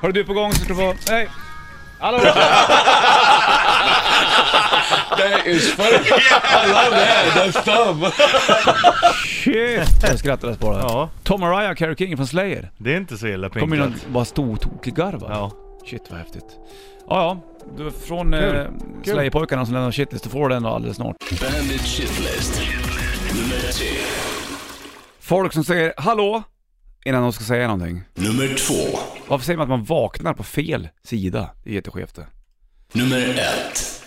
Hör du på gång så ska du få... Hej! Hallå! That is funny. I love that. That's dumb. Shit! Jag skrattade på det. Ja, Tom Araya och Carrie King från Slayer. det är inte så illa Kom in och bara stor tokig garva. Ja. Shit vad häftigt. Ja, ja. Du, från eh, Kul. Slayer-pojkarna som lämnar shitlist, du får den då alldeles snart. Bandit Shitlist. Nummer tre. Folk som säger ”Hallå” innan de ska säga någonting. Nummer två. Varför säger man att man vaknar på fel sida? Det är jätteskevt det. Nummer ett.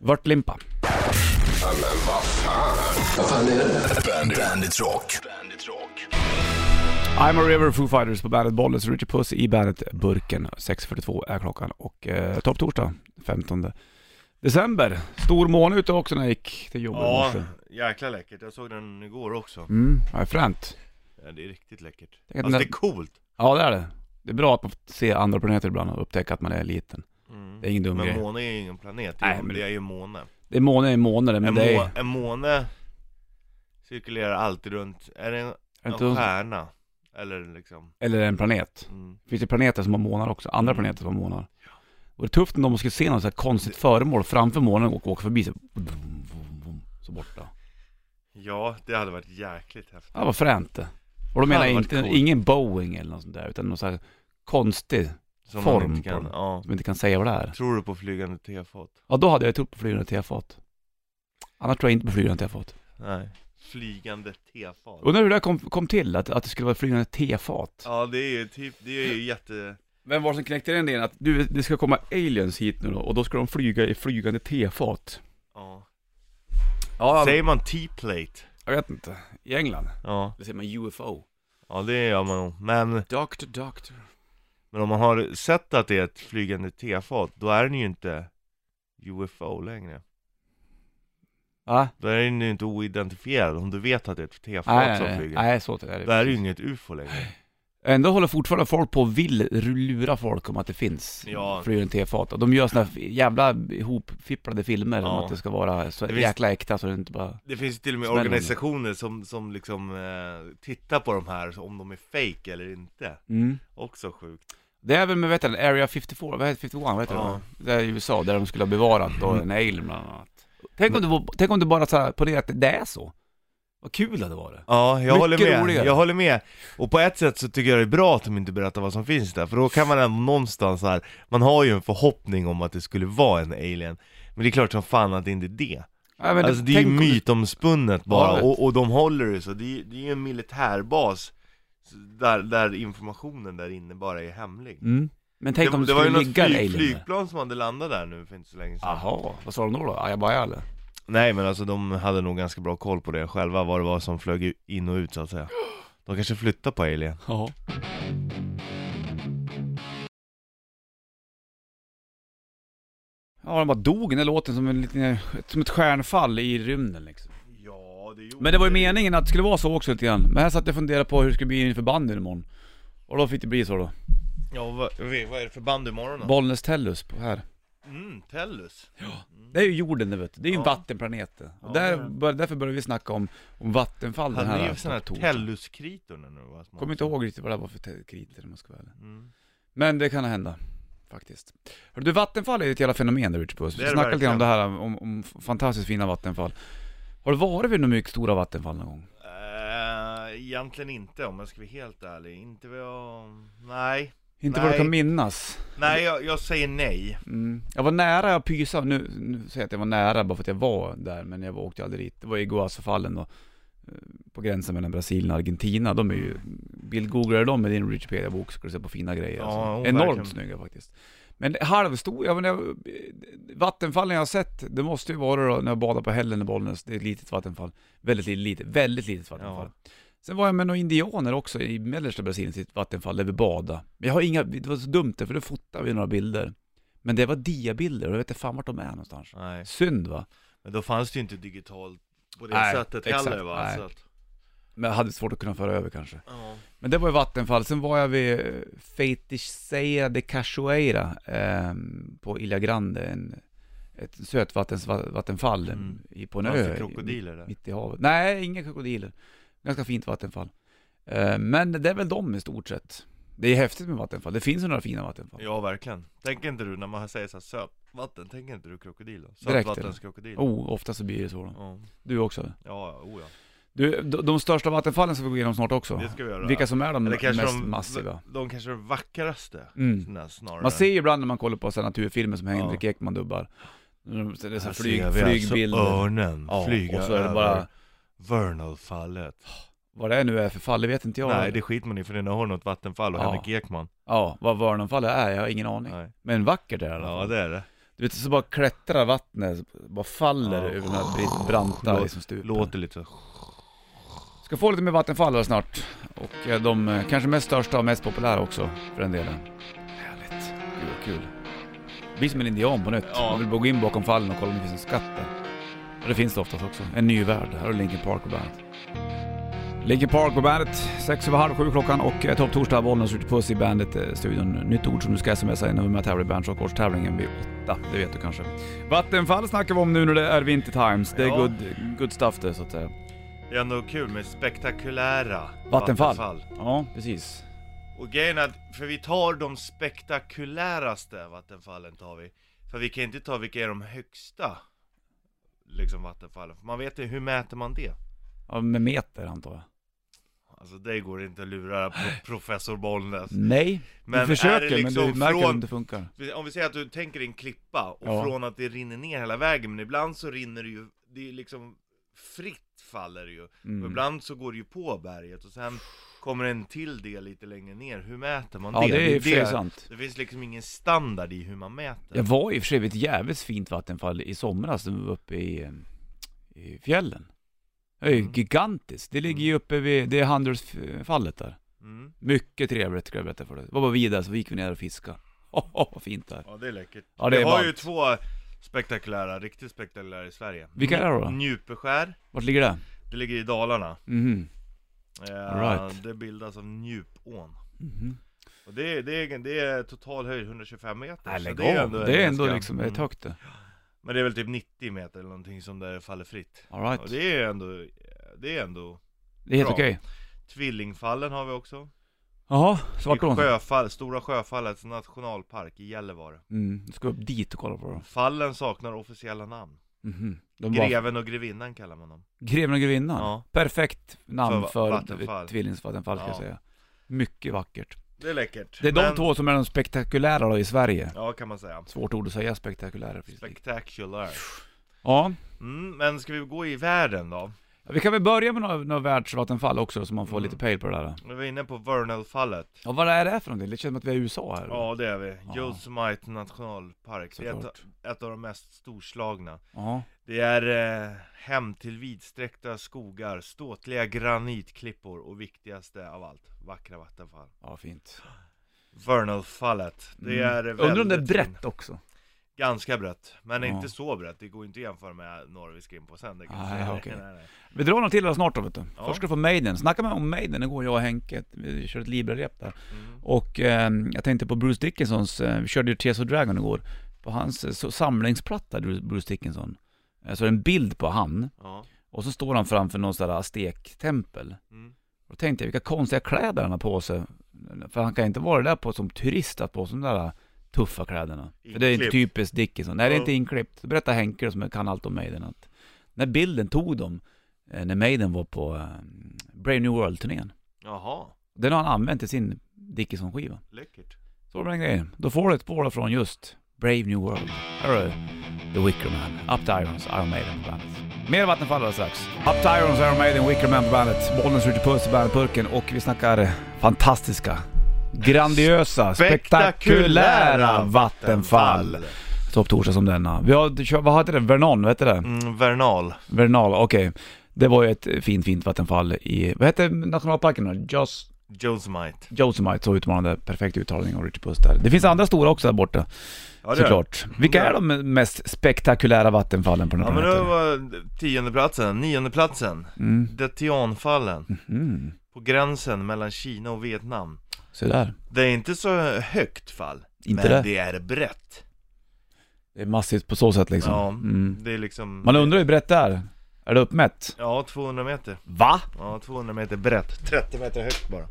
Vörtlimpa. Vad fan är det? Bandit, Bandit Rock. Bandit Rock. I'm a River Foo Fighters på bandet Bollnäs, Richard Puss i bandet Burken. 6.42 är klockan och eh, topptorsdag 15 december. Stor måne ute också när jag gick till jobbet i Ja, morse. jäkla läckert. Jag såg den igår också. Mm, ja, det är fränt. Ja, det är riktigt läckert. Alltså det är coolt. Ja det är det. Det är bra att man får se andra planeter ibland och upptäcka att man är liten. Mm. Det är ingen dum Men grej. måne är ju ingen planet, det Nej, är, men- det är ju måne. Det är måne i månader men En, det är... må, en måne cirkulerar alltid runt, är det en, är inte en stjärna? Eller liksom, Eller en planet. mm. Finns det planeter som har månar också? Andra Mm. planeter som har månar. Och det är tufft om de skulle se något så här konstigt föremål framför månen och åka förbi så, så borta. Ja, det hade varit jäkligt häftigt. Ja, vad fränt det. Och då menar jag inte, coolt. ingen Boeing eller något sånt där, utan någon så här konstig Som form inte på kan, den. ja. som inte kan säga vad det är. Tror du på flygande tefat? Ja, då hade jag trott på flygande tefat. Annars tror jag inte på flygande tefat. Nej. Flygande tefat? Undrar hur det där kom, kom till, att, att det skulle vara flygande tefat. Ja, det är ju typ, det är ju jätte... Vem var det som knäckte den idén att du, det ska komma aliens hit nu då, och då ska de flyga i flygande tefat? Ja. Ja, Säger man T-plate? Jag vet inte. I England, Ja. det säger man UFO. Ja, det gör man nog. Men, Doctor, doctor. men om man har sett att det är ett flygande tefat, då är den ju inte UFO längre. Ja, Då är den ju inte oidentifierad om du vet att det är ett tefat som flyger. nej, så är det. Då är det ju inget UFO längre. Ändå håller fortfarande folk på och vill lura folk om att det finns Ja. flygande tefat. Och de gör såna här jävla ihopfipplade filmer om Ja. att det ska vara så Det finns- jäkla äkta så det inte bara... Det finns till och med organisationer som, som liksom eh, tittar på de här, om de är fake eller inte. Mm. Också sjukt. Det är väl med, vet du, Area 54, vad heter 51, vad heter Ja. det? Det är i USA, där de skulle ha bevarat då en alien bland annat. Tänk om det, var, tänk om det bara så här, på det att det är så. Vad kul det hade varit. Ja, jag Mycket håller med. roligare. Jag håller med. Och på ett sätt så tycker jag det är bra att de inte berättar vad som finns där, för då kan man ändå någonstans här, man har ju en förhoppning om att det skulle vara en alien. Men det är klart som fan att det inte är det. Ja, men alltså det är ju tänk om mytomspunnet Ja, bara, jag vet. och, och de håller det så, det är, det är ju en militärbas där, där informationen där inne bara är hemlig. Mm. Men tänk det, om det, det var ju skulle något ligga en flyg, alien där. flygplan som hade landat där nu för inte så länge sedan. Jaha, vad sa de då då? Ajabaja eller? Nej men alltså de hade nog ganska bra koll på det själva, vad det var som flög in och ut så att säga. De kanske flyttar på alien. Ja. Ja, de bara dog den där låten som, en liten, som ett stjärnfall i rymden liksom. Ja, det gjorde Men det var ju meningen att det skulle vara så också lite grann. Men här satt jag och funderade på hur det skulle bli inför bandyn imorgon. Och då fick det bli så då. Ja, vad, vad är det för band imorgon då? Bollnäs Tellus på här. Mm, Tellus. Det är ju jorden det vet du. Det är ju en Ja. vattenplanet. Och Ja, där, det är bör, därför började vi snacka om, om vattenfall den Hade här ni ju såna här torsdagen. Telluskritor nu va? små? Kommer inte ihåg riktigt vad det var för te- kriter om man ska vara ärlig. Mm. Men det kan hända. Faktiskt. Hörru du, vattenfall är ju ett jävla fenomen där Richard Puss. Det Vi är det snackade lite om det här, om, om fantastiskt fina vattenfall. Har du varit vid några mycket stora vattenfall någon gång? Eh, egentligen inte om jag ska vara helt ärlig. Inte vad jag... Nej. Inte vad du Nej. kan minnas? Nej, jag, jag säger nej. Mm. Jag var nära att pysa, nu, nu säger jag att jag var nära bara för att jag var där, men jag åkte aldrig dit. Det var i Iguazufallen då, eh, på gränsen mellan Brasilien och Argentina. De är ju, bildgooglade de med din Wikipedia-bok så ska du se på fina grejer. Ja, alltså. Enormt verkligen. snygga faktiskt. Men halvstor, jag menar, vattenfallen jag har sett, det måste ju vara då när jag badade på Hällen i Bollnäs, det är ett litet vattenfall. Väldigt litet, väldigt litet vattenfall. Sen var jag med några indianer också i mellersta Brasilien till ett vattenfall där vi badade. Men jag har inga, det var så dumt det, för då fotade vi några bilder. Men det var diabilder och jag vet inte fan vart de är någonstans. Nej. Synd va? Men då fanns det ju inte digitalt på det Nej, sättet exakt, heller va? nej. Så att, Men jag hade svårt att kunna föra över kanske. ja. Men det var ju vattenfall, sen var jag vid eh, Feiticeira de Cachoeira eh, på Ilha Grande, en, ett sötvattensvattenfall Mm. i, på en Fanns ö. krokodiler där? Mitt i havet. Nej, inga krokodiler. Ganska fint vattenfall. Eh, men det är väl de i stort sett. Det är häftigt med vattenfall, det finns ju några fina vattenfall. Ja, verkligen. Tänker inte du när man säger så här sötvatten, tänker inte du krokodil då? Direkt, Sötvattenskrokodil? Oh, ofta så blir det så då. Ja, Du också? ja, oh ja. Du, de, de största vattenfallen ska vi gå igenom snart också. Det ska vi göra. Vilka som är de mest de, massiva. de kanske de vackraste, Mm. Man ser ju ibland när man kollar på sådana naturfilmer som Henrik Ja. Ekman dubbar. Det är så Här flyg, alltså flygbilder. örnen Ja, flyga och så är det över bara- Vernalfallet. Vad det nu är för fall, det vet inte jag. Nej, det skiter man i för det har något vattenfall och Ja. Henrik Ekman. Ja, vad Vörnanfallet är, jag har ingen aning. Nej. Men vackert är det i alla Ja, fall. det är det. Du vet, så bara klättrar vattnet, bara faller Ja. över de här br- branta liksom stupen. Låter lite. Ska få lite mer vattenfall här snart. Och eh, de eh, kanske mest största och mest populära också, för den delen. Härligt. Gud vad kul. Det blir som en indian på nytt. Ja. Man vill bara gå in bakom fallen och kolla om det finns en skatt där. Och det finns det oftast också. En ny värld. Här har Linkin Park på bandet. Linkin Park på bandet, sex över halv sju klockan och eh, topp torsdag, Bollnäs skjuter puss i bandet-studion. Nytt ord som du ska smsa in när vi och tävlar i Bandrock-årstävlingen vid åtta, det vet du kanske. Vattenfall snackar vi om nu när det är winter times. Det är Ja. good, good stuff det så att säga. Det är ändå kul med spektakulära Vattenfall. Ja, precis. Och grejen är att, för vi tar de spektakuläraste vattenfallen tar vi. För vi kan inte ta vilka är de högsta liksom vattenfallen. Man vet ju, hur mäter man det? Ja, med meter antar jag. Alltså det går inte att lura professor Bollnäs. Nej, Men du försöker liksom men du märker från- att det inte funkar. Om vi säger att du tänker en klippa och Ja. från att det rinner ner hela vägen, men ibland så rinner det ju, det är liksom fritt faller det ju. Och Mm. ibland så går det ju på berget och sen kommer en till del lite längre ner. Hur mäter man Ja, det? det är det. sant. Det finns liksom ingen standard i hur man mäter. Jag var i och för sig ett jävligt fint vattenfall i somras, uppe i, eh, i fjällen. Det är ju Mm. gigantiskt. Det ligger ju uppe vid, det är Handelsfallet där. Mm. Mycket trevligt ska jag berätta för dig. Det var bara vi där, så vi gick vi ner och fiskade. Oh, oh, vad fint där. Ja det är läckert. Ja, det vi är har ju två spektakulära, riktigt spektakulära i Sverige. Vilka är det då? Njupeskär, Vart ligger det? det ligger i Dalarna. Mhm. Eh, right. Det bildas av Njupån. Mhm. Och det är, det, är, det är total höjd 125 meter. Nej, så det är ändå, Det är ändå ganska- liksom ett mm. högt det. Men det är väl typ 90 meter eller någonting som där faller fritt. All right. Och det är ändå, det är ändå Det är helt okej. Tvillingfallen har vi också. Jaha, så vart går I de? Sjöfall, Stora Sjöfallets nationalpark i Gällivare. Mm, du ska upp dit och kolla på dem. Fallen saknar officiella namn. De var Greven och grevinnan kallar man dem. Greven och grevinnan. Ja. Perfekt namn För för, vattenfall. tvillingsvattenfall ska jag Ja. säga. Mycket vackert. Det är läckert. Det är de Men- två som är de spektakulära då i Sverige. Ja, kan man säga. Svårt ord att säga spektakulära. Spectacular. Ja, Mm, men ska vi gå i världen då? Vi kan väl börja med några, några världsvattenfall också så man får Mm. lite pejl på det där. Vi inne på Vernal-fallet. Ja, vad är det för någonting? Det känns som att vi är i USA här. Ja, det är vi. Ja. Yosemite nationalpark. Det är Såklart. ett, ett av de mest storslagna. Ja. Det är eh, hem till vidsträckta skogar, ståtliga granitklippor och viktigaste av allt, vackra vattenfall. Ja, fint. Vernal-fallet. Det Mm. är Undrar om det är väldigt brett också? Ganska brett, men Ja. inte så brett. Det går inte att jämföra med några vi ska in på sen. Det kan jag Nej, säga. okej. Nej, nej. Vi drar några till här snart då vet du. Ja. Först ska du få Maiden. Snacka med om Maiden igår, jag och Henke. Vi körde ett Libra-rep där. Mm. Och eh, jag tänkte på Bruce Dickinsons, eh, vi körde ju Tears of Dragon igår. På hans eh, så, samlingsplatta, Bruce Dickinson. Eh, så är det en bild på han. Ja. Och så står han framför någon sån där aztektempel. Mm. Och då tänkte jag, vilka konstiga kläder han har på sig. För han kan inte vara där på som turist, att på sig de där tuffa kläderna. För det är inte typiskt Dickinson. Nej, det är inte inklippt. Så berättar Henke som kan allt om Maiden att när bilden tog dem, eh, när Maiden var på eh, Brave New World-turnén. Jaha, Den har han använt i sin Dickinson-skiva. läckert. Så var det den grejen. Då får du ett spår från just Brave New World. Här du The Wicker Man, Up to Irons, Iron Maiden på bandet. Mer Vattenfall alldeles strax. Up to Irons, Iron Maiden, Wicker Man på bandet. Bollnäs Ritchie Puss i bandetburken och vi snackar fantastiska, grandiösa, spektakulära vattenfall. Topp torsdag som denna. Vi har, vad hette det? Vernon, vad hette det? Mm, Vernal. Vernal, okej. Det var ju ett fint, fint vattenfall i, vad hette nationalparken då? Jos... Yosemite. Yosemite, så utmanande. Perfekt uttalning av Richie Puss där. Det finns andra stora också där borta, Ja, det är såklart. Vilka Det är de mest spektakulära vattenfallen på den Ja här men det planeten? var tionde platsen, nionde platsen. Mm. Detianfallen. Mm. På gränsen mellan Kina och Vietnam. Så där. Det är inte så högt fall. Inte men det? det är brett. Det är massivt på så sätt liksom. Ja, Mm. det är liksom... Man undrar hur brett det är. Är det uppmätt? Ja, 200 meter. Va? Ja, 200 meter brett. 30 meter högt bara.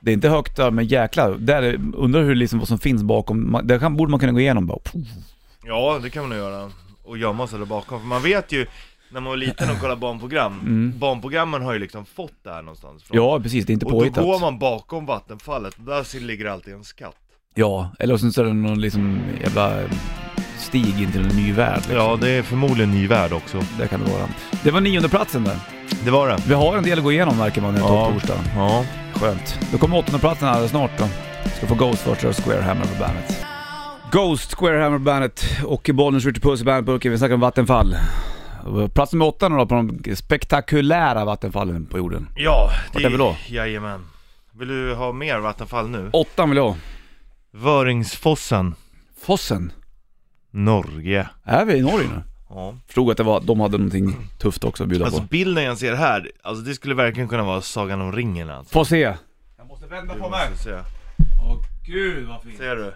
Det är inte högt där, men jäklar. Där är, undrar hur liksom vad som finns bakom. Där kan, borde man kunna gå igenom bara. Ja, det kan man nog göra. Och gömma sig där bakom. För man vet ju, när man var liten och kollade barnprogram, barnprogrammen har ju liksom fått det här någonstans från. Mm. Ja, precis. Det är inte och då påhittat. går man bakom vattenfallet, och där ligger alltid en skatt. Ja, eller så är det någon liksom jävla stig in till en ny värld. Liksom. Ja, det är förmodligen ny värld också. Det kan det vara. Det var nionde platsen där. Det var det. Vi har en del att gå igenom märker man nu på Ja. torsdag. Ja. Skönt. Då kommer åttonde platsen alldeles snart då. Ska få Ghost först och Square Hammer på bandet. Ghost, Square Hammer på bandet och Bollnäs Ritchie Puss i bandetburken. Vi snackar om vattenfall. Plats nummer åtta nu då på de spektakulära vattenfallen på jorden. Ja, Vart är vi då? Jajamän. Vill du ha mer vattenfall nu? Åttan vill jag ha. Vöringsfossen, Fossen. Norge. Är vi i Norge nu? Ja. Förstod att det var, de hade någonting tufft också att bjuda Alltså på. bilden jag ser här, alltså det skulle verkligen kunna vara Sagan om ringen alltså. Få se. Jag måste vända Du måste se. Åh gud vad fint. Ser du?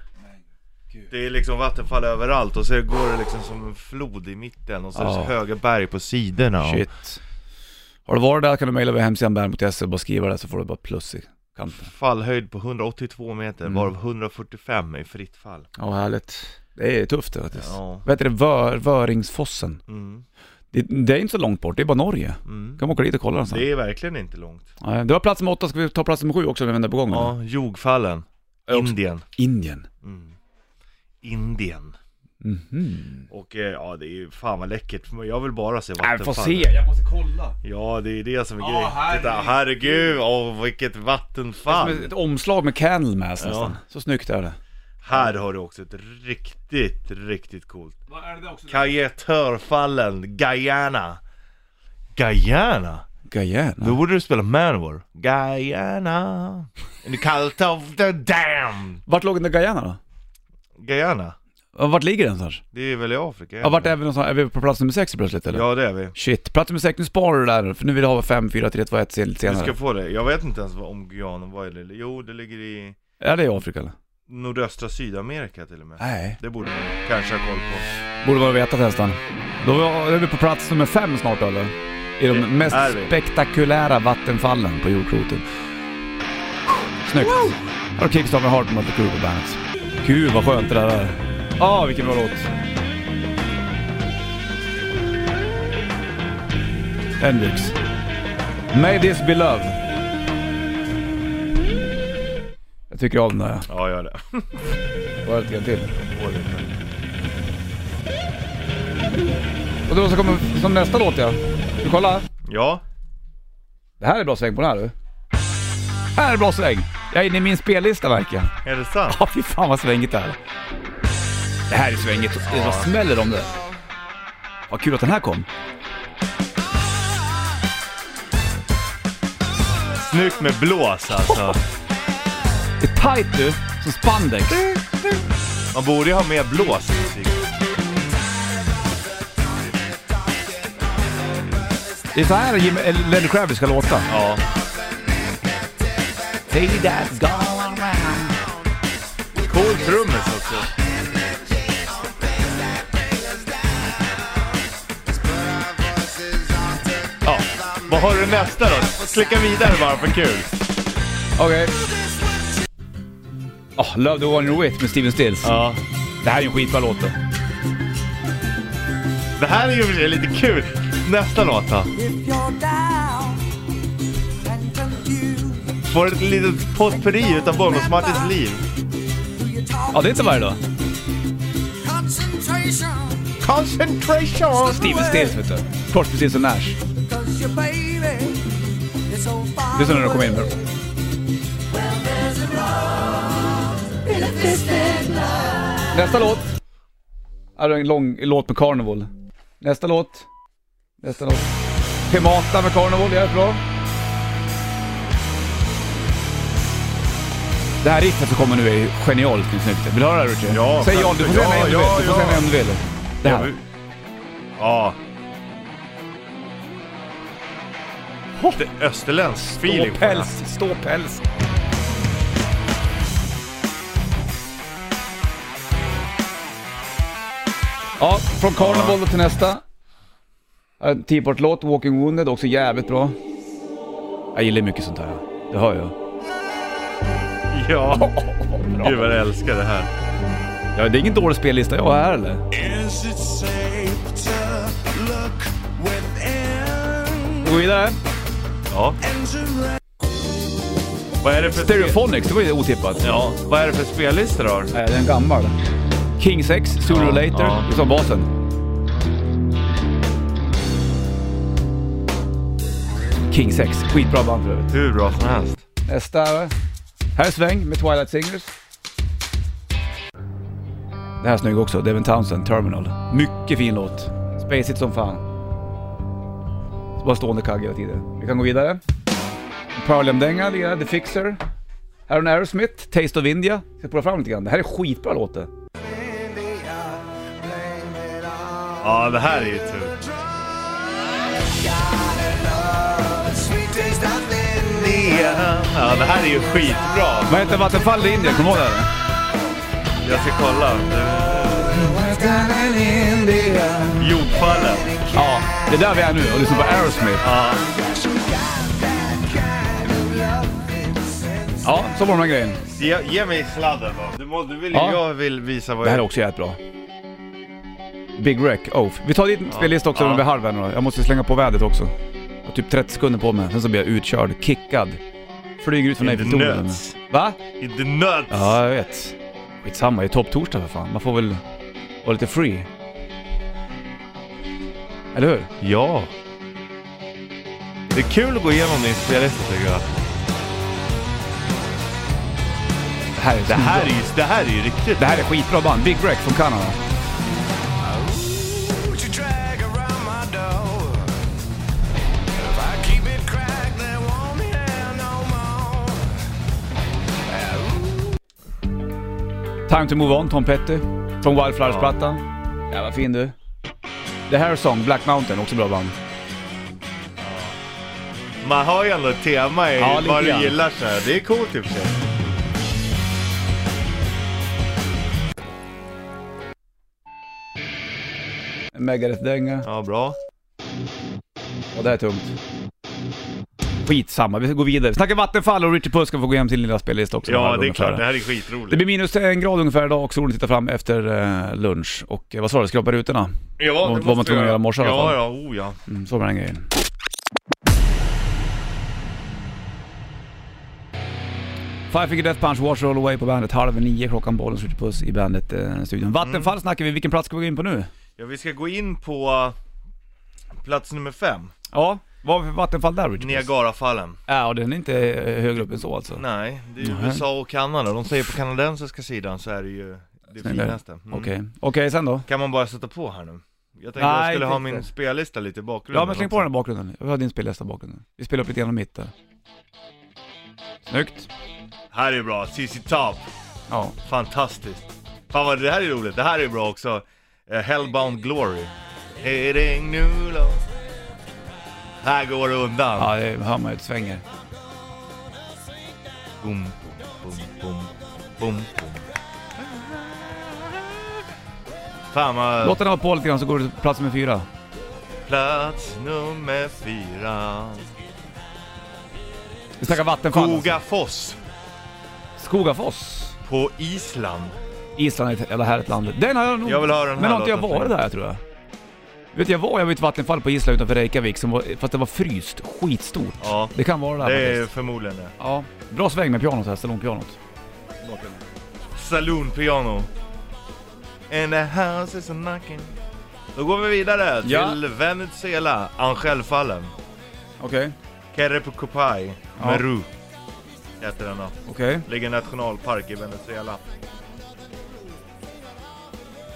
Gud. Det är liksom vattenfall överallt och så går det liksom som en flod i mitten och så är det så Ja. höga berg på sidorna och... Shit. Har du varit där kan du mejla via hemsidan bern.se och bara skriva det så får du bara plus i kanten. Fallhöjd på 182 meter, Mm. varav 145 är fritt fall. Ja, härligt. Det är tufft det faktiskt. Ja. Vad heter det? Vör, Vöringsfossen. Mm. Det, det är inte så långt bort, det är bara Norge. Mm. Kan man åka dit och kolla någonstans. Det är verkligen inte långt. Nej, det var plats nummer åtta, ska vi ta plats nummer sju också när vi vänder på gången? Ja, också. Indien. Indien. Mm. Indien. Mhm. Och eh, ja, det är ju fan vad läckert. Jag vill bara se vattenfall. får se, jag måste kolla. Ja, det är det som är grejen. Titta, herregud. herregud, åh vilket Det är vattenfall. som ett omslag med Candlemass Ja. nästan. Så snyggt är det. Här har du också ett riktigt, riktigt coolt. Vad är det också? Kajetörfallen, Guyana. Guyana? Då Guyana. borde du spela Manowar. Guyana. In the cult of the dam. Vart låg den där Guyana då? Guyana? Ja, Vart ligger den någonstans? Det är väl i Afrika? Ja, vart är vi någonstans? Är vi på plats nummer sex plötsligt eller? Ja, det är vi. Shit, plats nummer sex, nu sparar du där för nu vill jag ha 5, 4, 3, 2, 1 lite Du senare. ska få det. Jag vet inte ens vad om Guyana var eller... Jo, det ligger i Är det i Afrika eller? nordöstra Sydamerika till och med. Nej. Det borde man kanske ha koll på. Borde man veta nästan. Då är vi på plats nummer fem snart eller? I de Det mest är vi. spektakulära vattenfallen på jordklotet. Snyggt. Här har Kickstart med Heart med Crew på bandet. Gud vad skönt det där är. Ah, vilken bra låt. Hendrix. May this be love. Jag tycker om den där. Ja, gör det. Bara lite grann till. Och då så kommer som nästa låt ja. Du kolla. Ja, Det här är bra sväng på den här du. Här är bra sväng. Jag är inne i min spellista jag. är det sant? Ja fy fan vad svängigt det här är. Det här är svängigt. Det bara smäller om det. Vad kul att den här kom. Snyggt med blås alltså. Det är tight du, som spandex. Man borde ju ha mer blås i musik. Det är så här Jim, Lenny Kravitz ska låta. Ja. Hey that's going round. Cool trummis också. Ja, vad har du nästa då? Slicka vidare bara för kul. Okej. Oh, Love the one you're with med Steven Stills. Ja. Det här är ju en skitbra låt då. Det här är ju lite kul. Nästa låt då. If you're down Får ett litet potpurri utav Bonus Martins liv. Ja, det är inte varje dag. concentration? Steven Stills vet du. Crosby, Stills och Nash. Så när de kommer in med Nästa låt. Här är en lång låt med Carnival. Nästa låt. Nästa låt. Temata med Carnival, jävligt Det här riffet som kommer nu är genialt snyggt. Vill du höra det Richie? Ja, Säg ja, du får säga nej om du vill. Du får säga nej om du vill. Det här. Ja. Är österländsk feeling. Ståpäls, ståpäls. Ja, från Carnival till nästa. T-Part-låt, Walking Wounded, också jävligt bra. Jag gillar mycket sånt här. Det hör jag. Ja, gud vad jag älskar det här. Ja, det är ingen dålig spellista jag har här eller? Går vidare. Ja. Vad är det för. Stereophonics, det var ju otippat. Ja, vad är det för spellista då? Nej, det är en gammal. King 6, Sooner or Ja, Later, ja. det sa basen. King 6, skitbra band för övrigt. Hur bra som helst. Nästa, här är sväng med Twilight Singers. Det här är snygg också, Devin Townsend, Terminal. Mycket fin låt. Spacigt som fan. Så bara stående kagge hela tiden. Vi kan gå vidare. Pearl-dänga lirar, The Fixer. Här har en Aerosmith, Taste of India. Jag ska prova fram lite grann. Det här är skitbra låtar. Ja, det här är ju tur. Ja, det här är ju skitbra. Vad heter Vattenfall i Indien? Kommer du ihåg det? här? Jag ska kolla. Jordfallen. Ja, det är där vi är nu och lyssnar på Aerosmith. Ja. Ja, så var de här grejen. Ge, ge mig sladden då. Du, må, du vill, Ja. Jag vill visa vad Det här är jag... också jävligt bra. Big Wreck, Oath. Vi tar din spellista också Ja. när vi är halv här nu då. Jag måste slänga på vädret också. Typ 30 sekunder på mig, sen så blir jag utkörd, kickad. Flyger ut från In the Eiffeltornet. nuts. Va? In the nuts! Ja, jag vet. Skitsamma, det är topptorsdag för fan. Man får väl vara lite free. Eller hur? Ja. Det är kul att gå igenom din spellista tycker jag. Det här är, Det här är ju, det här är ju riktigt... det här är skitbra band. Big Wreck från Kanada. Time to move on, Tom Petty. Från Wildflowers-plattan. Ja, vad fin du. The Hair Song, Black Mountain, också bra band. Man har ju ändå ett tema i Ja, vad du gillar så här. Det är coolt i och för sig. Megadeth-dänga. Ja, bra. Och det är tungt. Skitsamma, vi går vidare. Vi snackar Vattenfall och Richard Puss ska få gå igenom sin lilla spellista också. Ja, det är klart. Det här är skitroligt. Det blir minus en grad ungefär idag och solen tittar fram efter eh, lunch. Och eh, vad sa du, skrapa rutorna? Ja, det vad man måste tvungen att göra i morse i alla Ja, fall. ja, oh ja. Mm, så var den grejen. Five Finger Death Punch, Watch Roll Away på bandet. Halv nio klockan, bollen Richard Puss i bandet-studion. Vattenfall Mm. snackar vi, vilken plats ska vi gå in på nu? Ja, vi ska gå in på plats nummer fem. Ja, vad har vi för Vattenfall där Richard? Niagarafallen. Ja, och den är inte eh, högre upp än så alltså. Nej, det är ju. USA och Kanada. De säger på kanadensiska sidan så är det ju det Snälla. finaste. Mm. Okej, okej sen då? Kan man bara sätta på här nu? Jag tänkte jag Nej, skulle ha min spellista lite i bakgrunden Ja men släng på den i bakgrunden. Jag har din spellista i bakgrunden. Vi spelar upp lite grann mitt där. Snyggt. Här är bra, CC Top. Ja. Fantastiskt. Fan vad det här är roligt, det här är bra också. Eh, Hellbound Glory. Hitting new low. Här går det undan. Ja, det hör man ju, det svänger. Boom, boom, boom, boom, boom. Fan vad... Låt den ha på lite grann så går du till plats med fyra. Plats nummer fyra. Vi snackar Vattenfall. alltså. Skogafoss. Skogafoss. På Island. Island är ett jävla härligt land. Den har jag nog... Jag vill höra den här Men har inte jag varit där tror jag? Vet jag var, jag i ett vattenfall på Island utanför Reykjavik som var, fast det var fryst, skitstort. Ja, Det kan vara där det är faktiskt. förmodligen det. Ja, bra sväng med pianot här, salongpianot. Saloonpiano. And the house is a knocking. Då går vi vidare Ja. till Venezuela, Angelfallen. Okej, Kerepukupai, Ja. Meru. Heter den då. okej. Ligger nationalpark i Venezuela.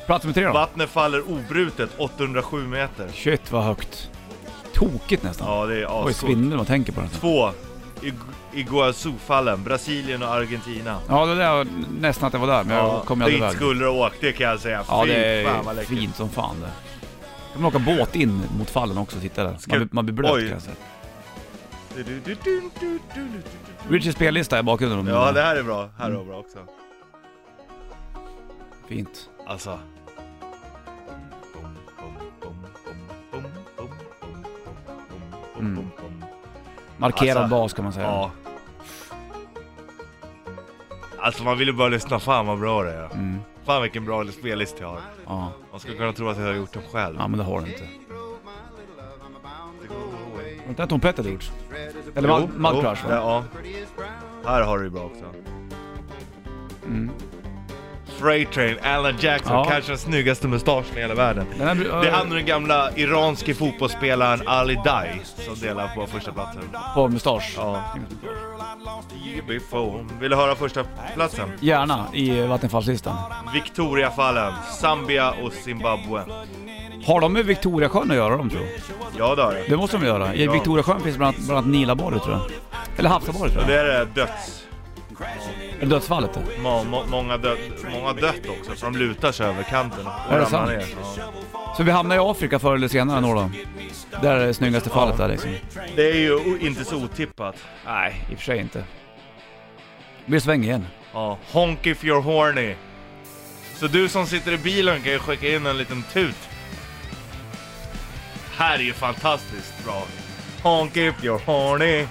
Plats med tre då? Vattnet faller obrutet 807 meter. Shit vad högt. Tokigt nästan. Ja, det är Oj, ascoolt. svindel när man tänker på det. Två. Ig- Iguazufallen, Brasilien och Argentina. Ja, det där var nästan att jag var där, men jag kom ju aldrig dit iväg. skulle du ha åkt, det kan jag säga. Ja, Fy det fan vad är läckert. fint som fan det. Kan man åka båt in mot fallen också och sitta där. Ska- Man, blir- man blir blöt Oj. kan jag säga. Du, du, du, du, du, du, du. Richards spellista i bakgrunden. om Ja, du- det här är bra. Här är bra också. Fint. Alltså. Mm. bom. Markerad Alltså, bas kan man säga. Ja. Alltså man vill ju bara lyssna, fan vad bra det är. Mm. Fan vilken bra spellista jag har. Ja. Man skulle kunna tro att jag har gjort dem själv. ja, men det har du inte. Har inte Tom Petty gjort? Eller Mud, Mud Crush va? Ja. Här har du ju bra också. Mm. Freight Train, Alan Jackson, Ja. kanske den snyggaste mustaschen i hela världen. Den här, Det är han och den gamla iranske fotbollsspelaren Ali Dai som delar på första platsen. På mustasch? Ja. Before. Vill du höra första platsen? Gärna, i Vattenfallslistan. Victoriafallen, Zambia och Zimbabwe. Har de med Victoriasjön att göra de tror jag? Ja det har det. Det måste de göra. I Ja. Victoriasjön finns bland annat, bland annat tror jag. Eller Hafsabadet tror jag. det är döds... Eller Dödsfallet. det. Må, må, många, dö, många dött också, för de lutar sig över kanten och Är det ramlar sant? ner. Ja. Så vi hamnar i Afrika förr eller senare nå då? Det är det snyggaste fallet där liksom. Det är ju o- inte så otippat. Nej, i och för sig inte. Det blir sväng igen. Ja, honk if you're horny. Så du som sitter i bilen kan ju skicka in en liten tut. Här är ju fantastiskt bra. Honk if you're horny.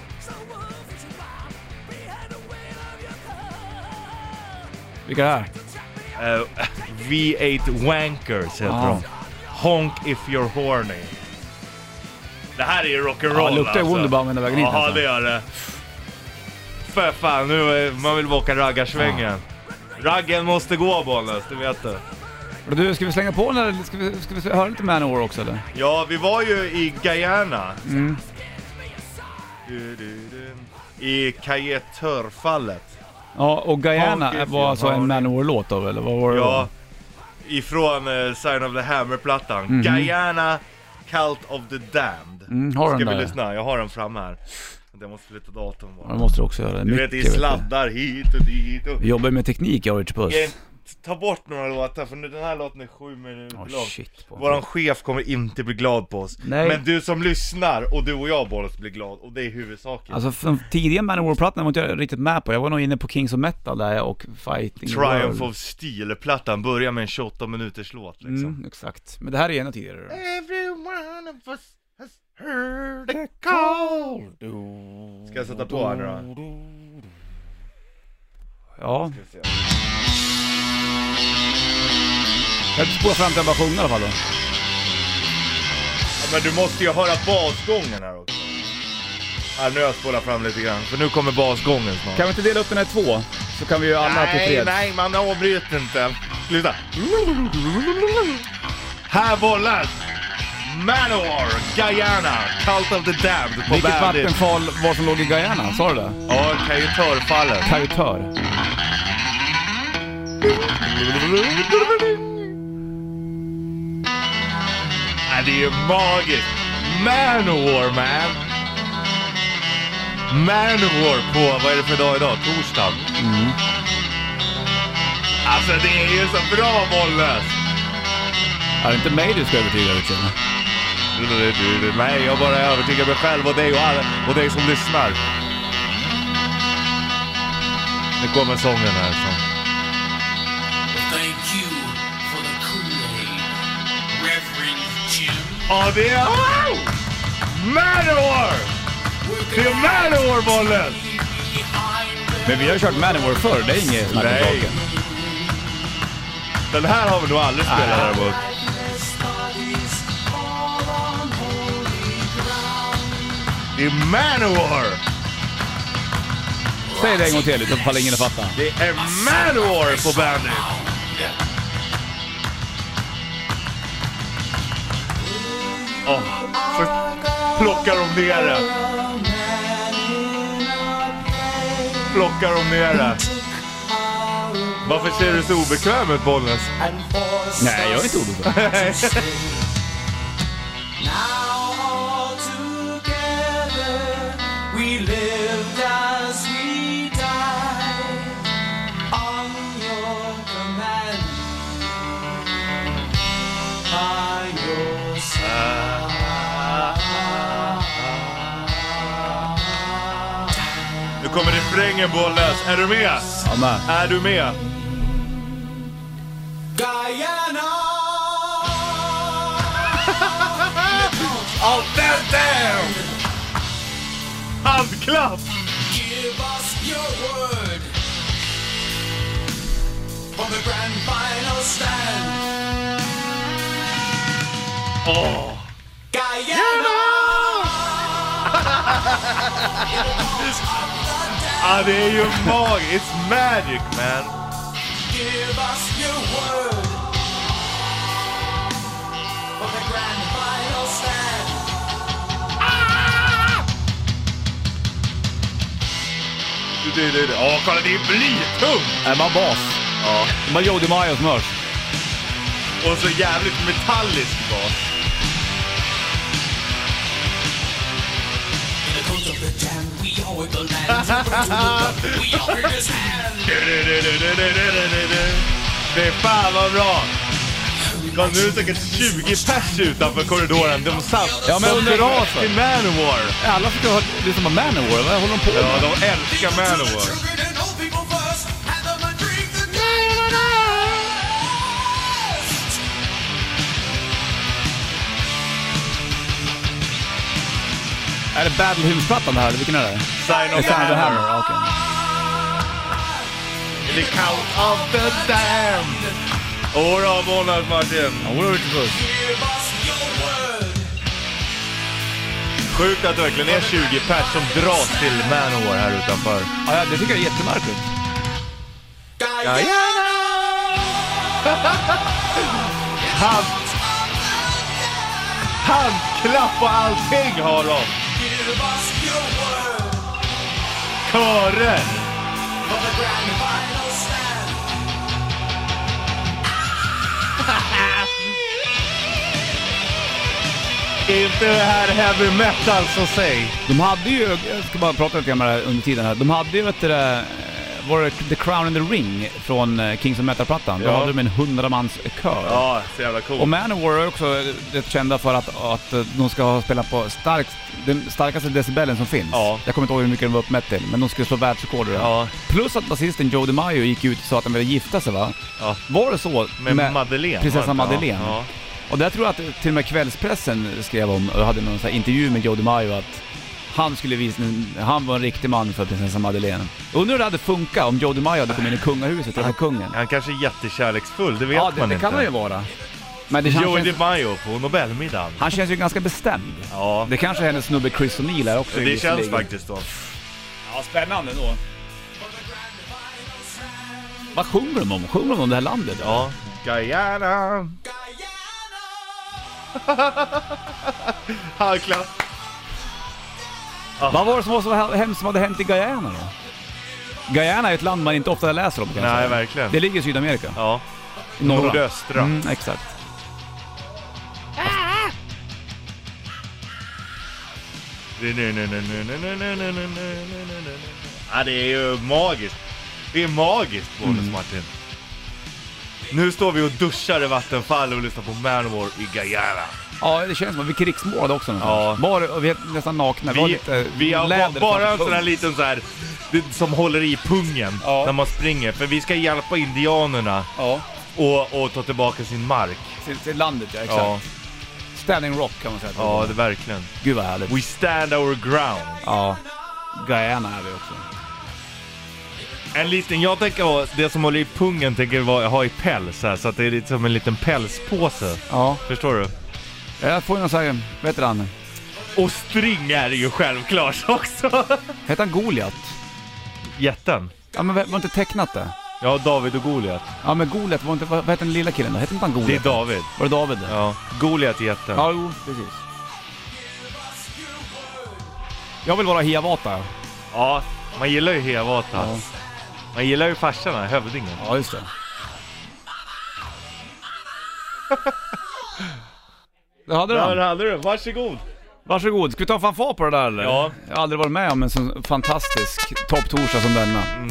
Vilka är det? Eh, V8 Wankers heter Ja. de. Honk if you're horny. Det här är ju rock'n'roll Ja, det luktar alltså. Wunderbaum hela vägen hit Ja, alltså. det gör det. För fan, nu är, man vill åka raggarsvängen. Raggen måste gå Bollnäs, det vet du. Du, ska vi slänga på den eller ska vi, ska vi höra lite Manowar också eller? Ja, vi var ju i Guyana. Mm. Du, du, du. I Kajetörfallet. Ja, och Guyana Honk if var alltså en. Manowar-låt då eller vad var det Ja, ifrån uh, Sign of the Hammer-plattan. Mhm. Guyana, Cult of the Damned. Mm, har Ska den vi där? lyssna? Jag har den fram här. Jag måste flytta datorn bara. det måste du också göra. Du Mycket, vet, är sladdar hit och dit och... Jobbar med teknik jag Richard Puss. Ta bort några låtar, för nu, den här låten är sju minuter Ja, lång. shit på. Våran chef kommer inte bli glad på oss. Nej. Men du som lyssnar och du och jag Bollnäs blir glad, och det är huvudsaken. Alltså för de tidiga Manowar-plattorna var inte jag riktigt med på. Jag var nog inne på Kings of Metal där och Fighting the Triumph World. of Steel-plattan börjar med en 28 minuters låt liksom. Mm, exakt. Men det här är ännu tidigare då. Every one of us has heard a call. Ska jag sätta på här nu då? Ja. Jag spolar fram till jag bara sjunga i alla fall då. Ja, men du måste ju höra basgången här också. Här, nu har jag spolat fram lite grann, för nu kommer basgången snart. Kan vi inte dela upp den här i två? Så kan vi ju alla till nej, fred. nej, man avbryter inte. Sluta. Här bollar Manowar, Guyana, Cult of the Damned på Vilket Bandit. vattenfall var som låg i Guyana? Sa du det? Ja, Kajutörfallet. Kajutör. Det är ju magiskt. Manowar man. Manowar på, vad är det för dag idag? Torsdag. Alltså det är ju så bra Bollnäs. Är det inte mig du ska övertyga Richard? Nej, jag bara övertygar mig själv och dig och, alla, och dig som lyssnar. Nu kommer sången här. Så. Ja, det är... Oh! Manowar! Är Manowar, Bollnäs! Men vi har kört Manowar förr, det är inget snack om saken. Den här har vi nog aldrig spelat Nej. däremot. Det är Manowar! Säg det en gång till ifall ingen har fattat. Det är Manowar på bandet! Åh, så plockar de ner det. Plockar de ner det. Varför ser du så obekväm ut Bollnäs? Nej, jag är inte orolig. kommer refrängen Bollnäs. Är du med? Ja, men. Är du med? Guyana. Oh, damn, damn! Handklapp! Give us your word. the grand final stand. Åh! Guyana! Ja, det är ju magiskt. It's magic man. Give us your word for the grand final stand. Du, du, du, du. Åh, kolla det är blytungt! Är man bas? Ja. De har Jody Mayo som hörs. Och så jävligt metallisk bas. Det är fan vad bra! Kolla, nu är det säkert 20 pers utanför korridoren. De satt, Ja, men undrar dras till Manowar. Alla ska ha lyssna på Manowar, vad håller de på med? Ja, de älskar Manowar. Är det Battle Hymns-plattan det här, vilken är det? Sign of the Hammer, Hammer. okej. The Count of the Damned. Åh Månad Martin. Us your word. Sjukt att det verkligen är 20 pers som dras till Manowar här utanför. Ja, ja, det tycker jag är jättemärkligt. Guyana! Hand... Handklapp och allting har de! Körer! Inte det här heavy metal så säg. De hade ju, jag ska bara prata lite grann med det här under tiden här. De hade ju, vet du det, var det The Crown and the Ring från eh, Kings of Metal-plattan? Då Ja. hade de en hundramans kör. Ja, så jävla coolt. Och Manowar är också rätt kända för att, att eh, de ska ha spelat på starkt, den starkaste decibelen som finns. Ja. Jag kommer inte ihåg hur mycket de var uppmätt till, men de skulle slå världsrekord. Ja, Plus att basisten Joe DiMaggio gick ut och sa att de ville gifta sig va? ja. Var det så? Med, Madeleine. prinsessan? Madeleine. Ja. Och där tror jag att till och med kvällspressen skrev om, och hade någon sån intervju med Joe DiMaggio att han skulle visa, han var en riktig man för prinsessan Madeleine. Undrar hur det hade funkat om Joe DiMaggio hade kommit in i kungahuset och träffat kungen. Han kanske är jättekärleksfull, det vet Ja, det, man det inte. kan han ju vara. Men det känns, Joey DiMaggio på Nobelmiddagen. han känns ju ganska bestämd. Ja, Det kanske är hennes snubbe Chris O'Neill är också. det känns visserligen. faktiskt så. Ja, spännande då. Vad sjunger de om? Sjunger de om det här landet? Ja. Guyana. Handklapp. Vad var det som var så hemskt som hade hänt i Guyana då? Guyana är ett land man inte ofta läser om kan jag Nej, säga. verkligen. Det ligger i Sydamerika. Ja. Norra. Nordöstra. Mm, exakt. Ja, det är ju magiskt. Det är magiskt, Bonus Mm. Martin. Nu står vi och duschar i Vattenfall och lyssnar på Manowar i Guyana. Ja, det känns som att vi krigsmålade också Ja. Bara, vi är nästan nakna. Vi, har Vi, lite vi har läder ba- bara en sån här liten så här som håller i pungen Ja. när man springer. För vi ska hjälpa indianerna Ja, och, och ta tillbaka sin mark. till, till landet ja, exakt. Ja, Standing Rock kan man säga. ja det verkligen. Gud vad härligt. We stand our ground. Ja. Guyana är vi också. En liten, jag tänker ha, det som håller i pungen tänker jag ha i päls här, så att det är lite som en liten pälspåse. Ja. Förstår du? Jag får ju någon sån här, vad heter han? Och string är det ju självklart också. Heter han Goliat? Jätten. Ja men var inte tecknat det? Ja, David och Goliat. Ja men Goliat var inte, vad, vad heter den lilla killen då? Hette inte han Det är Goliat? David. Var det David? Ja, Goliat är jätten. Ja, jo, precis. Jag vill vara Hiawatha. Ja, man gillar ju Hevata. Ja. Man gillar ju farsan, hövdingen. Ja, just det. Det hade Där du. hade du, varsågod. Varsågod. Ska vi ta en fanfar på det där eller? Ja. Jag har aldrig varit med om en sån fantastisk topptorsdag som denna. Mm.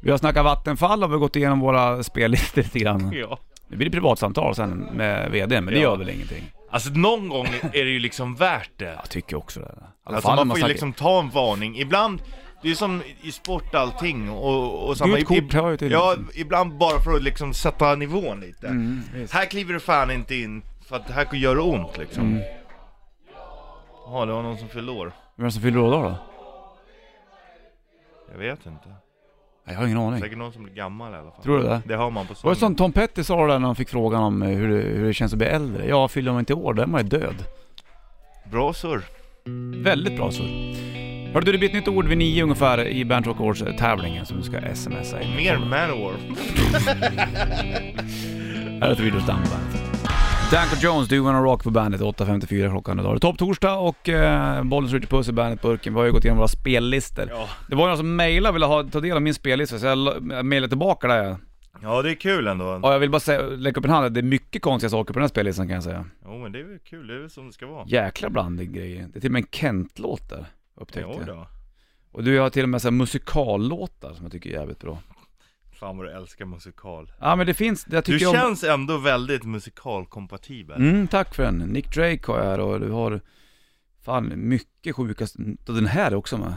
Vi har snackat Vattenfall och vi har gått igenom våra spellistor lite grann. Ja. Det blir privatsamtal sen med VD, men det Ja. gör väl ingenting. Alltså någon gång är det ju liksom värt det. Jag tycker också det. I alla Alltså fall man får ju snackar- liksom ta en varning. Ibland, det är som i sport allting och, och samma... Gult kort hör ju till. Ja, ibland bara för att liksom sätta nivån lite. Mm. Här kliver du fan inte in för att det här gör ont liksom. Mm. Jaha, det var någon som fyllde år. Vem är det som fyller år då? då? Jag vet inte. Jag har ingen aning. Säkert någon som blir gammal i alla fall. Tror du det? Det har man på Var det som Tom Petty sa där när han fick frågan om eh, hur det, hur det känns att bli äldre? Ja, fyller man inte år då är man ju död. Bra surr. Väldigt bra så. Hörde du, det blir ett nytt ord vid nio ungefär i Band Rock Awards tävlingen som du ska smsa in. Mer Manowar. Här är Down Bandet. Danko Jones, Du Wanna Rock på bandet 8.54 klockan idag. Det är topp torsdag och eh, Bollens Ritchie Puss i bandet-burken. Vi har ju gått igenom våra spellistor. Ja. Det var någon som mejlade och ville ha, ta del av min spellista så jag la- jag mejlade tillbaka där. ja, det är kul ändå. Och jag vill bara säga, lägga upp en hand, det är mycket konstiga saker på den här spellistan kan jag säga. Jo, men det är väl kul. Det är väl som det ska vara. Jäkla blandning grejer. Det är till och med en Kent-låt där, upptäckte Jo jag. då. Och du har till och med så här musikallåtar som jag tycker är jävligt bra. Fan vad du älskar musikal. Ja men det finns, jag Du tycker om... känns ändå väldigt musikalkompatibel. Mm, tack för den. Nick Drake har jag här och du har fan mycket sjukast, och den här är också med.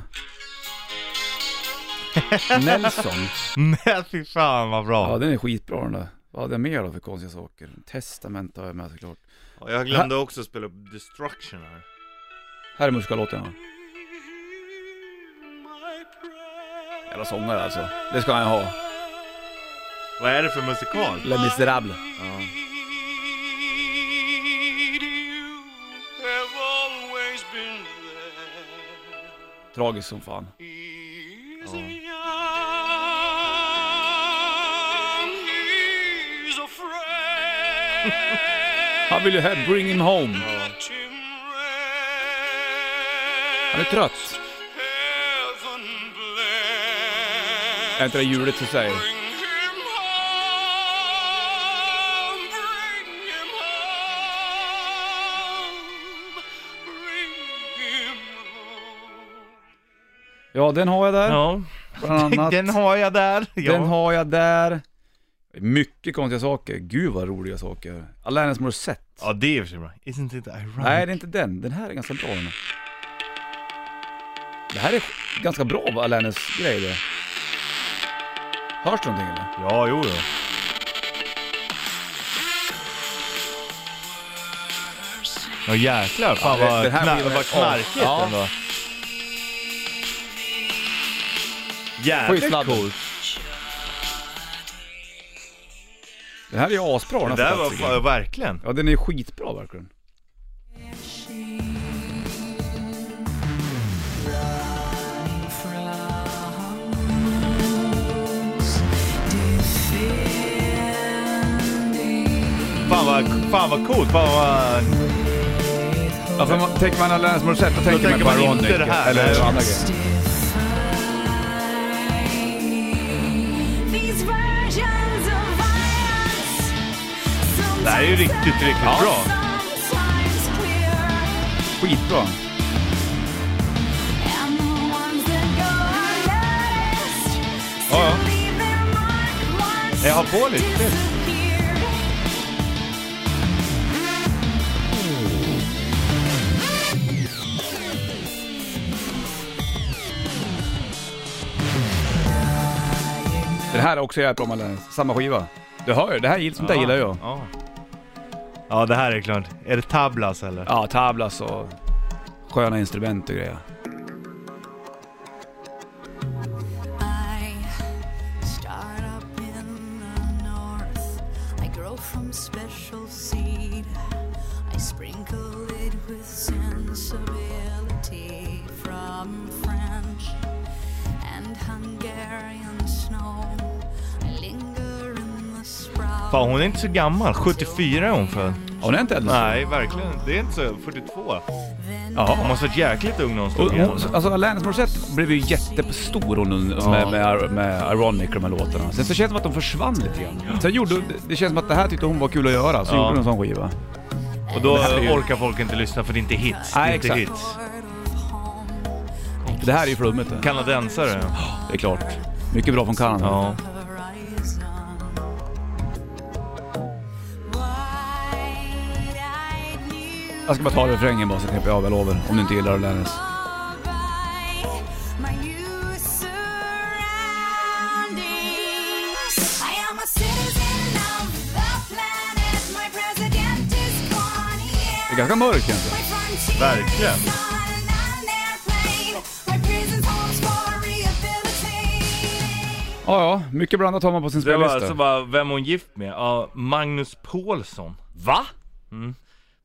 Nelson. Nej fy fan vad bra. Ja den är skitbra den där. Vad hade jag mer då för konstiga saker? Testament har jag med såklart. Ja, Jag glömde också spela upp Destruction här. Här är musikallåten ja. Jävla sångare alltså. Det ska han ha. Vad är det för musikal? Les Misérables. Ja. Tragiskt som fan. Han vill ju hem, bring him home. Han är trött. Är inte det juligt i sig? Ja, den har jag där. Ja, Bland annat. den har jag där. Ja. Den har jag där. Mycket konstiga saker. Gud vad roliga saker. Alanis Morissette. Ja det är i och för sig bra. Isn't it ironic? Nej, det är inte den. Den här är ganska bra den. Det här är ganska bra Alanis grej det. Hörs det någonting eller? Ja, jo, jo. Ja jäklar, fan Ja, det- vad, den här knar- skivan är- vad knarkigt Ja. ändå. Jävligt coolt. Den här är ju asbra den Det här där var verkligen. Ja, den är skitbra verkligen. Fan vad, fan vad coolt, fan vad... Ja, för man, tänker man Alanis Morissette, då tänker man tänker på man inte det här, Eller nej. andra grejer. Det här är ju riktigt, riktigt Ja. bra. Skitbra. Ja, ja. Jag har på lite. Den här är också jävligt bra Alanis. Samma skiva. Du hör ju, det här gill- sånt där gillar jag. Ja ja, det här är klart. Är det tablas eller? Ja, tablas och sköna instrument och grejer. Fan, hon är inte så gammal. 74 är hon född. Ja, hon är inte äldre. Nej, verkligen. Det är inte så. 42. Ja. Hon måste varit jäkligt ung när hon slog igenom. alltså Alanis Morissette blev ju jättestor hon, med, med, med Ironic och de här låtarna. Sen så känns det som att de försvann lite grann. Sen gjorde, det känns som att det här tyckte hon var kul att göra, så Ja. gjorde hon en sån skiva. Och då ju- orkar folk inte lyssna för det är inte hits. Nej, inte exakt. hits. Det här är ju flummigt. Kanadensare. Det är klart. Mycket bra från Kanada. Ja. Jag ska bara ta refrängen bara så knäpper jag av, jag lovar. Om du inte gillar Alanis. Det är ganska mörkt egentligen. Verkligen. Ja, ja, mycket blandat har man på sin Det var spellista. alltså bara, vem hon gift med? Ja, Magnus Paulsson. Va?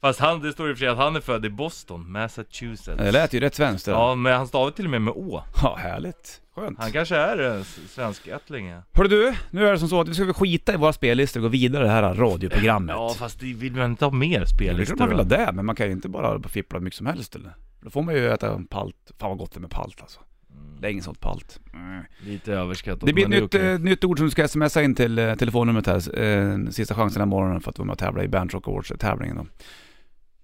Fast han, det står i och för sig att han är född i Boston, Massachusetts. Det lät ju rätt svenskt det där. Ja, men han stavar till och med med Å. Ja, härligt. Skönt. Han kanske är en s- svenskättling ja. Hörru du, nu är det som så att vi ska väl skita i våra spellistor och gå vidare i det här radioprogrammet. Ja fast det vill man inte ha mer det är spellistor klart man vill ha det, men man kan ju inte bara fippla hur mycket som helst eller? Då får man ju äta en palt. Fan vad gott det är med palt alltså. Är ingen sånt palt. Mm. Lite överskattat Det blir ett men nytt, okej. eh, nytt ord som du ska smsa in till eh, telefonnumret här. Eh, sista chansen den här morgonen för att vara med och tävla i Bandrock Awards-tävlingen då.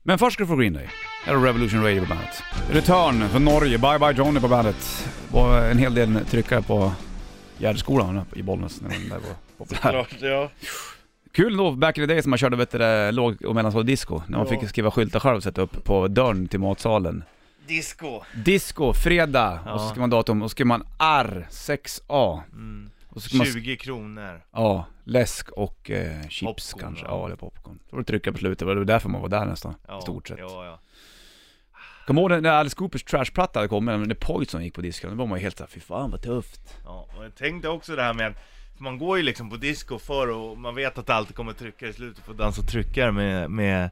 Men först ska du få Green Day. Här har Revolution Radio på bandet. Return från Norge, Bye Bye Johnny på bandet. var en hel del tryckare på Gärdsskolan i Bollnäs när den där var populär. Ja. Kul då, back in the day som man körde vet du, låg och mellanstadiedisco. När man Ja. fick skriva skyltar själv och sätta upp på dörren till matsalen. Disco. Disco, fredag, och så ska man datum, och så ska man R6A. Mm. Och så ska man 20 kronor. Ja, läsk och eh, chips Popcorn, kanske. ja. Ja, eller popcorn. Så får du trycka på slutet, det var därför man var där nästan, Ja, i stort sett. Ja, ja. Kommer ihåg när- Alice Coopers trashplatta hade kommit, när Poison gick på disken, då var man ju helt såhär, fy fan vad tufft. ja. Och jag tänkte också det här med att man går ju liksom på disco för och man vet att det alltid kommer tryckare i slutet att dansa tryckare med, med,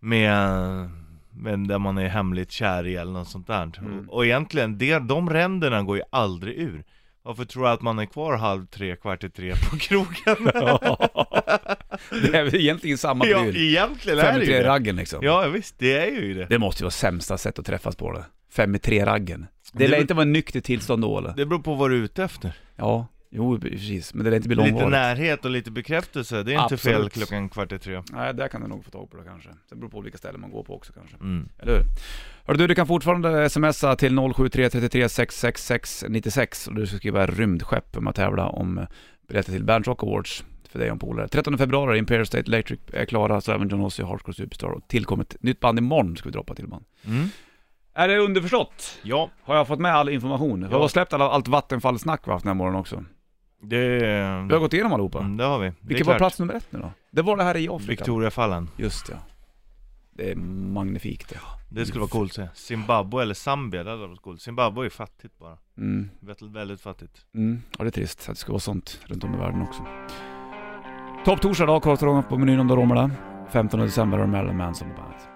med, med där man är hemligt kär i eller något sånt där. Mm. Och, och egentligen, det, de ränderna går ju aldrig ur. Varför tror jag att man är kvar halv tre, kvart i tre på krogen? det är väl egentligen samma ja, pryl. egentligen är Fem det i ju det. raggen liksom. Ja visst, det är ju det. Det måste ju vara sämsta sätt att träffas på det. Fem i tre raggen. Det Det lär beror- inte vara en nykter tillstånd då eller? Det beror på vad du är ute efter. Ja, jo precis. Men det lär inte bli Lite långvarigt. närhet och lite bekräftelse, det är inte fel klockan kvart i tre. Nej, där kan du nog få tag på det kanske. Det beror på olika ställen man går på också kanske. Mm. Eller hur? Hörru du, du kan fortfarande smsa till 073 33 666 96 och du ska skriva rymdskepp om att tävla om biljetter till Bernt Rock Awards för dig och en polare. 13 februari, Imperial State Electric är klara, så även John Ossie, Hardcore Superstar och tillkommit nytt band imorgon ska vi droppa till band. Mm. Är det underförstått? Ja, Har jag fått med all information? Jag har släppt alla, allt vattenfallsnack vi haft den här morgonen också. Det, Vi har gått igenom allihopa. mm, det har vi. Det är Vilken var klart. plats nummer ett nu då? Det var det här i Afrika. Victoriafallen. Just ja. Det är magnifikt det. Det skulle vara coolt att se. Zimbabwe eller Zambia, det hade varit coolt. Zimbabwe är fattigt bara. Mm. Väldigt, väldigt fattigt. Mm, ja det är trist att det ska vara sånt runt om i världen också. Topp torsdag då, korvstroganoff på menyn om du rommar där. 15 december har du Marilyn Manson på bandet.